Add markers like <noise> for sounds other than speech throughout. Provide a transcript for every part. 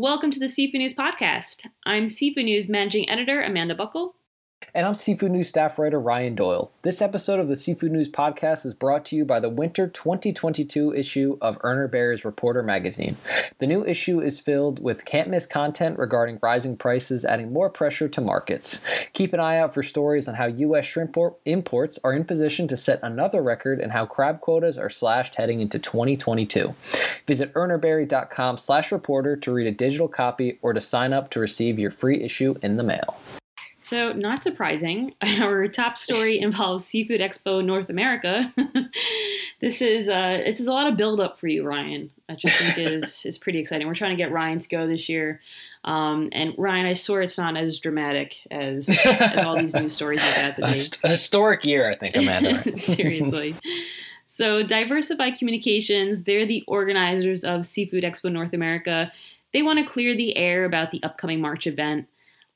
Welcome to the Seafood News Podcast. I'm Seafood News Managing Editor Amanda Buckle. And I'm Seafood News staff writer Ryan Doyle. This episode of the Seafood News podcast is brought to you by the winter 2022 issue of Urner Barry's Reporter magazine. The new issue is filled with can't miss content regarding rising prices, adding more pressure to markets. Keep an eye out for stories on how U.S. shrimp imports are in position to set another record and how crab quotas are slashed heading into 2022. Visit urnerbarry.com slash reporter to read a digital copy or to sign up to receive your free issue in the mail. So, not surprising, <laughs> our top story involves Seafood Expo North America. <laughs> this is uh, this is a lot of build up for you, Ryan, which I think <laughs> is is pretty exciting. We're trying to get Ryan to go this year, um, and Ryan, I swear it's not as dramatic as, as all these news stories like that today. A, historic year, I think, Amanda. Seriously. So, Diversified Communications, they're the organizers of Seafood Expo North America. They want to clear the air about the upcoming March event.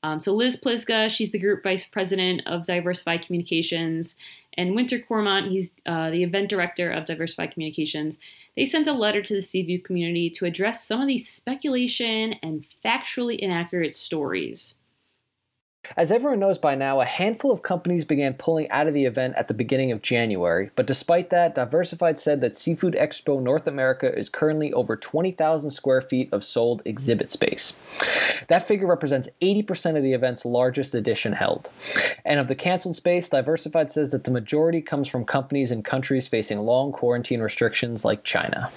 Um, so Liz Pliska, she's the group vice president of Diversified Communications, and Winter Cormont, he's uh, the event director of Diversified Communications. They sent a letter to the Seaview community to address some of these speculation and factually inaccurate stories. As everyone knows by now, a handful of companies began pulling out of the event at the beginning of January, but despite that, Diversified said that Seafood Expo North America is currently over 20,000 square feet of sold exhibit space. That figure represents 80% of the event's largest edition held. And of the canceled space, Diversified says that the majority comes from companies in countries facing long quarantine restrictions like China.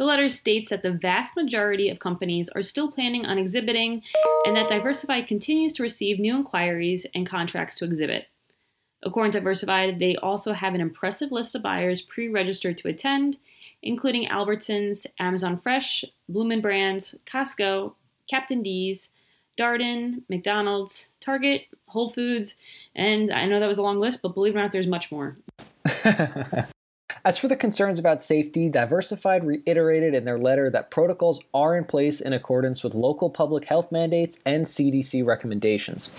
The letter states that the vast majority of companies are still planning on exhibiting and that Diversified continues to receive new inquiries and contracts to exhibit. According to Diversified, they also have an impressive list of buyers pre registered to attend, including Albertsons, Amazon Fresh, Bloomin' Brands, Costco, Captain D's, Darden, McDonald's, Target, Whole Foods, and I know that was a long list, but believe it or not, there's much more. <laughs> As for the concerns about safety, Diversified reiterated in their letter that protocols are in place in accordance with local public health mandates and CDC recommendations.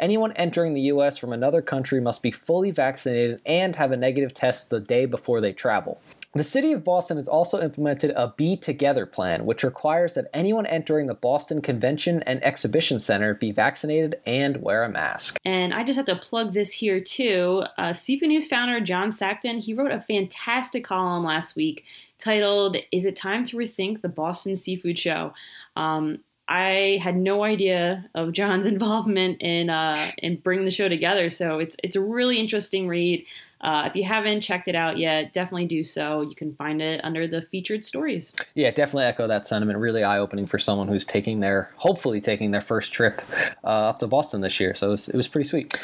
Anyone entering the U.S. from another country must be fully vaccinated and have a negative test the day before they travel. The city of Boston has also implemented a Be Together plan, which requires that anyone entering the Boston Convention and Exhibition Center be vaccinated and wear a mask. And I just have to plug this here too. Uh, Seafood News founder John Sackton, he wrote a fantastic column last week titled "Is It Time to Rethink the Boston Seafood Show?" Um, I had no idea of John's <laughs> involvement in uh, in bringing the show together, so it's it's a really interesting read. Uh, if you haven't checked it out yet, definitely do so. You can find it under the featured stories. Yeah, definitely echo that sentiment. Really eye opening for someone who's taking their, hopefully taking their first trip uh, up to Boston this year. So it was, it was pretty sweet.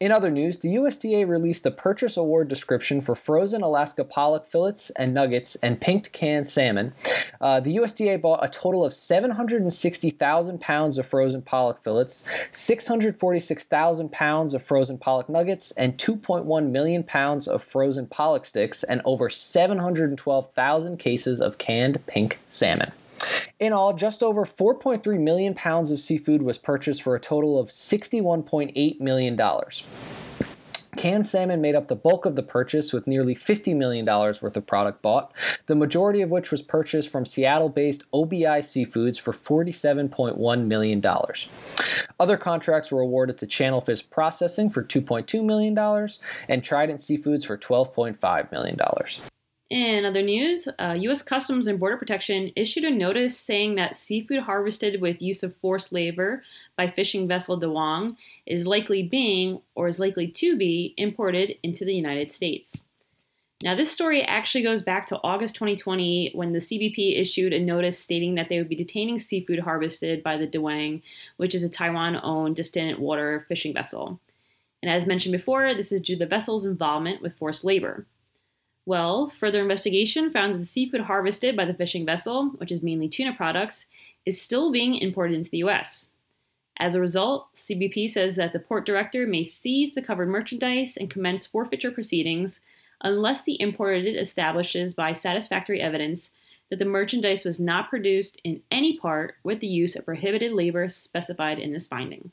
In other news, the USDA released a purchase award description for frozen Alaska pollock fillets and nuggets and pinked canned salmon. Uh, the USDA bought a total of 760,000 pounds of frozen pollock fillets, 646,000 pounds of frozen pollock nuggets, and 2.1 million pounds of frozen pollock sticks and over 712,000 cases of canned pink salmon. In all, just over 4.3 million pounds of seafood was purchased for a total of $61.8 million. Canned salmon made up the bulk of the purchase with nearly $50 million worth of product bought, the majority of which was purchased from Seattle based OBI Seafoods for $47.1 million. Other contracts were awarded to Channel Fish Processing for $2.2 million and Trident Seafoods for $12.5 million. In other news, uh, U.S. Customs and Border Protection issued a notice saying that seafood harvested with use of forced labor by fishing vessel Dawang is likely being, or is likely to be, imported into the United States. Now, this story actually goes back to August 2020 when the CBP issued a notice stating that they would be detaining seafood harvested by the Dawang, which is a Taiwan owned distant water fishing vessel. And as mentioned before, this is due to the vessel's involvement with forced labor. Well, further investigation found that the seafood harvested by the fishing vessel, which is mainly tuna products, is still being imported into the US. As a result, CBP says that the port director may seize the covered merchandise and commence forfeiture proceedings unless the importer establishes by satisfactory evidence that the merchandise was not produced in any part with the use of prohibited labor specified in this finding.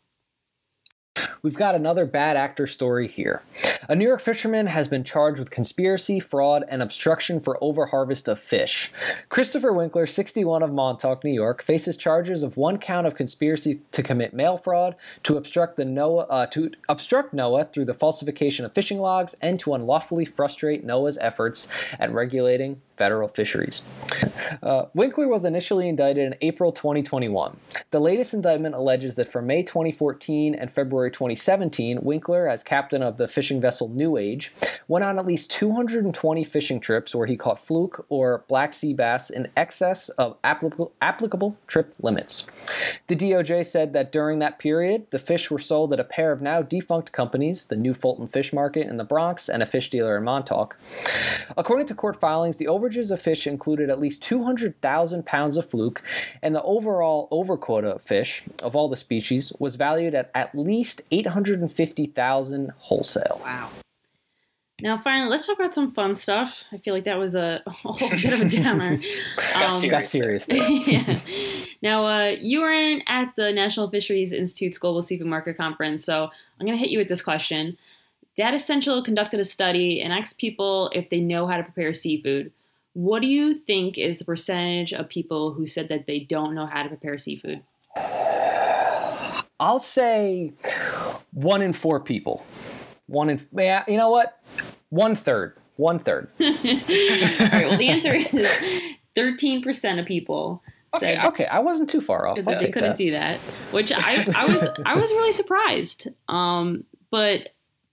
We've got another bad actor story here. A New York fisherman has been charged with conspiracy, fraud, and obstruction for overharvest of fish. Christopher Winkler, 61 of Montauk, New York, faces charges of one count of conspiracy to commit mail fraud, to obstruct the NOAA, uh, to obstruct NOAA through the falsification of fishing logs, and to unlawfully frustrate NOAA's efforts at regulating federal fisheries. Uh, Winkler was initially indicted in April 2021. The latest indictment alleges that from May 2014 and February 2017, Winkler, as captain of the fishing vessel New Age, went on at least 220 fishing trips where he caught fluke or black sea bass in excess of applicable, applicable trip limits. The DOJ said that during that period, the fish were sold at a pair of now defunct companies, the New Fulton Fish Market in the Bronx and a fish dealer in Montauk. According to court filings, the overages of fish included at least 200,000 pounds of fluke, and the overall overquota of fish of all the species was valued at at least 850,000 wholesale. Wow. Now, finally, let's talk about some fun stuff. I feel like that was a, <laughs> a whole bit of a downer. <laughs> um, got serious. <laughs> yeah. Now, uh, you were in at the National Fisheries Institute's Global Seafood Market Conference, so I'm going to hit you with this question. Datassential conducted a study and asked people if they know how to prepare seafood. What do you think is the percentage of people who said that they don't know how to prepare seafood? I'll say one in four people. One in, yeah, you know what? One third. One third. <laughs> All right, well, the answer is 13% of people Okay, okay, I wasn't too far off. They couldn't that. do that, which I, I was I was really surprised. Um, but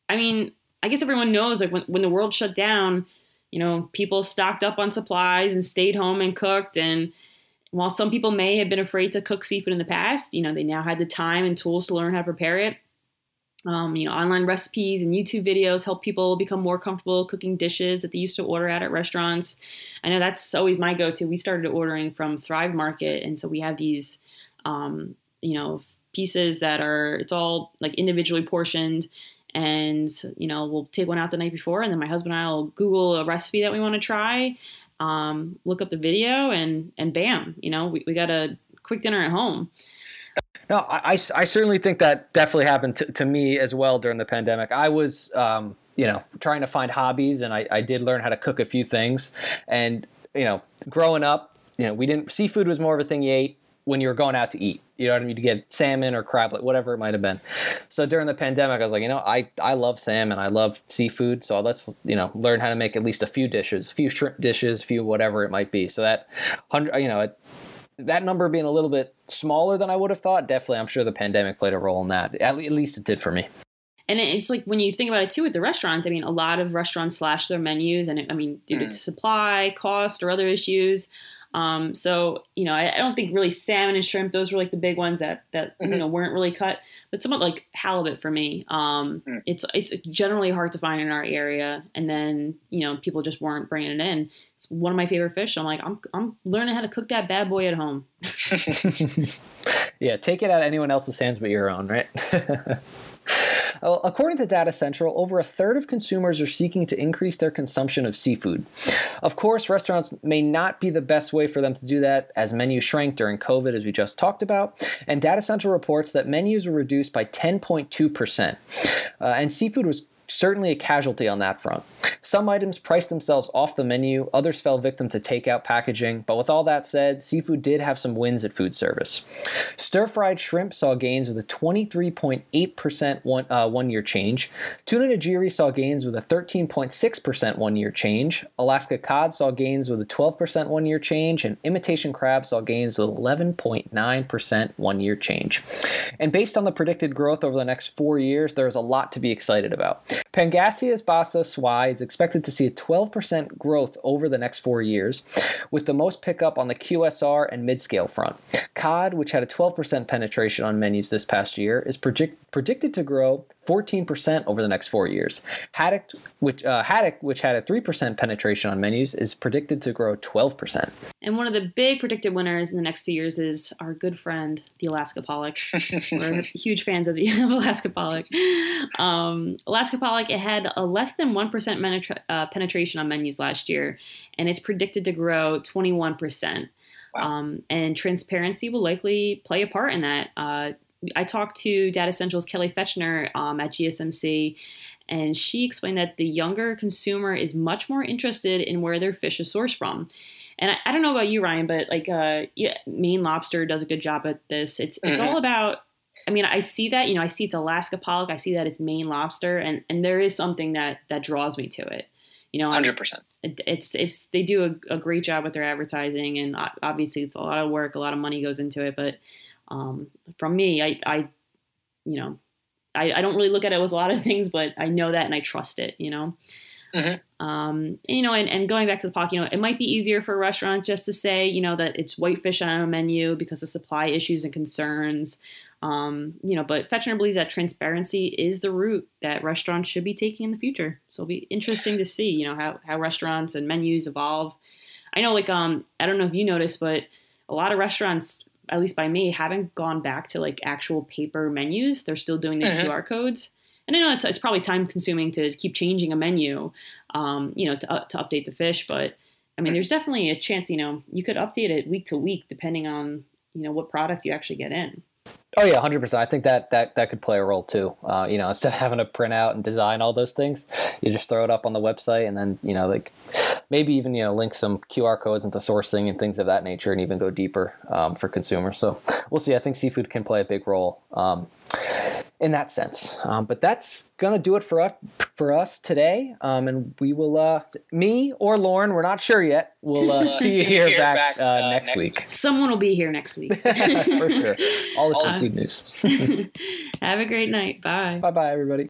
I mean, I guess everyone knows like when, when the world shut down, you know, people stocked up on supplies and stayed home and cooked. And while some people may have been afraid to cook seafood in the past, you know, they now had the time and tools to learn how to prepare it. Um, you know, online recipes and YouTube videos help people become more comfortable cooking dishes that they used to order at at restaurants. I know that's always my go-to. We started ordering from Thrive Market, and so we have these, um, you know, pieces that are it's all like individually portioned and you know we'll take one out the night before and then my husband and i will google a recipe that we want to try um, look up the video and and bam you know we, we got a quick dinner at home no I, I certainly think that definitely happened to, to me as well during the pandemic i was um, you know trying to find hobbies and I, I did learn how to cook a few things and you know growing up you know we didn't seafood was more of a thing you ate when you were going out to eat. You know what I mean? To get salmon or crab, whatever it might have been. So during the pandemic, I was like, you know, I, I love salmon, I love seafood, so let's you know learn how to make at least a few dishes, a few shrimp dishes, a few whatever it might be. So that hundred, you know, it, that number being a little bit smaller than I would have thought, definitely, I'm sure the pandemic played a role in that. At least it did for me. And it's like when you think about it too with the restaurants, I mean, a lot of restaurants slash their menus, and I mean, due to mm. supply, cost, or other issues, um, so you know, I, I, don't think really salmon and shrimp; those were like the big ones that that mm-hmm. you know weren't really cut. But somewhat like halibut for me, um, mm. it's it's generally hard to find in our area, and then you know people just weren't bringing it in. It's one of my favorite fish. I'm like, I'm I'm learning how to cook that bad boy at home. <laughs> <laughs> yeah, take it out of anyone else's hands but your own, right? <laughs> According to Datassential, over a third of consumers are seeking to increase their consumption of seafood. Of course, restaurants may not be the best way for them to do that as menus shrank during COVID, as we just talked about. And Datassential reports that menus were reduced by 10.2%. Uh, and seafood was certainly a casualty on that front. Some items priced themselves off the menu, others fell victim to takeout packaging, but with all that said, seafood did have some wins at food service. Stir fried shrimp saw gains with a 23.8% one, uh, one year change. Tuna nigiri saw gains with a 13.6% one year change. Alaska cod saw gains with a 12% one year change, and imitation crab saw gains with 11.9% one year change. And based on the predicted growth over the next four years, there's a lot to be excited about. Pangasius basa swai is expected to see a 12% growth over the next four years, with the most pickup on the QSR and mid-scale front. Cod, which had a 12% penetration on menus this past year, is project- predicted to grow 14% over the next four years. Haddock, which, uh, haddock, which had a 3% penetration on menus, is predicted to grow 12%. And one of the big predicted winners in the next few years is our good friend, the Alaska pollock. <laughs> We're huge fans of the <laughs> of Alaska pollock. Um, Alaska pollock, it had a less than 1% penetra- uh, penetration on menus last year, and it's predicted to grow 21%. Wow. Um, and transparency will likely play a part in that. Uh, I talked to Datassential's Kelly Fetchner um, at GSMC, and she explained that the younger consumer is much more interested in where their fish is sourced from. And I, I don't know about you, Ryan, but like, uh, yeah, Maine Lobster does a good job at this. It's it's Mhm. all about. I mean, I see that. You know, I see it's Alaska pollock. I see that it's Maine lobster, and and there is something that that draws me to it. You know, Hundred percent. it's it's they do a, a great job with their advertising and obviously it's a lot of work a lot of money goes into it but um, from me I, I you know I, I don't really look at it with a lot of <laughs> things but I know that and I trust it you know Mhm. um, you know and, and going back to the pock you know it might be easier for restaurants just to say you know that it's whitefish on a menu because of supply issues and concerns um, you know, but Fetchner believes that transparency is the route that restaurants should be taking in the future. So it'll be interesting to see, you know, how, how restaurants and menus evolve. I know, like, um, I don't know if you noticed, but a lot of restaurants, at least by me, haven't gone back to like actual paper menus. They're still doing the Mhm. QR codes. And I know it's, it's probably time consuming to keep changing a menu, um, you know, to, uh, to update the fish. But I mean, there's definitely a chance, you know, you could update it week to week depending on, you know, what product you actually get in. Oh yeah, hundred percent. I think that that that could play a role too. Uh, you know, <laughs> instead of having to print out and design all those things, you just throw it up on the website, and then you know, like maybe even you know link some QR codes into sourcing and things of that nature, and even go deeper um, for consumers. So we'll see. I think seafood can play a big role. Um, in that sense, um, but that's gonna do it for us for us today. Um, and we will, uh, me or Lauren, we're not sure yet. We'll uh, <laughs> see you here back, uh, next, week. Someone will be here next week. <laughs> for sure. All the All- seafood news. <laughs> Have a great night. Bye. bye bye, everybody.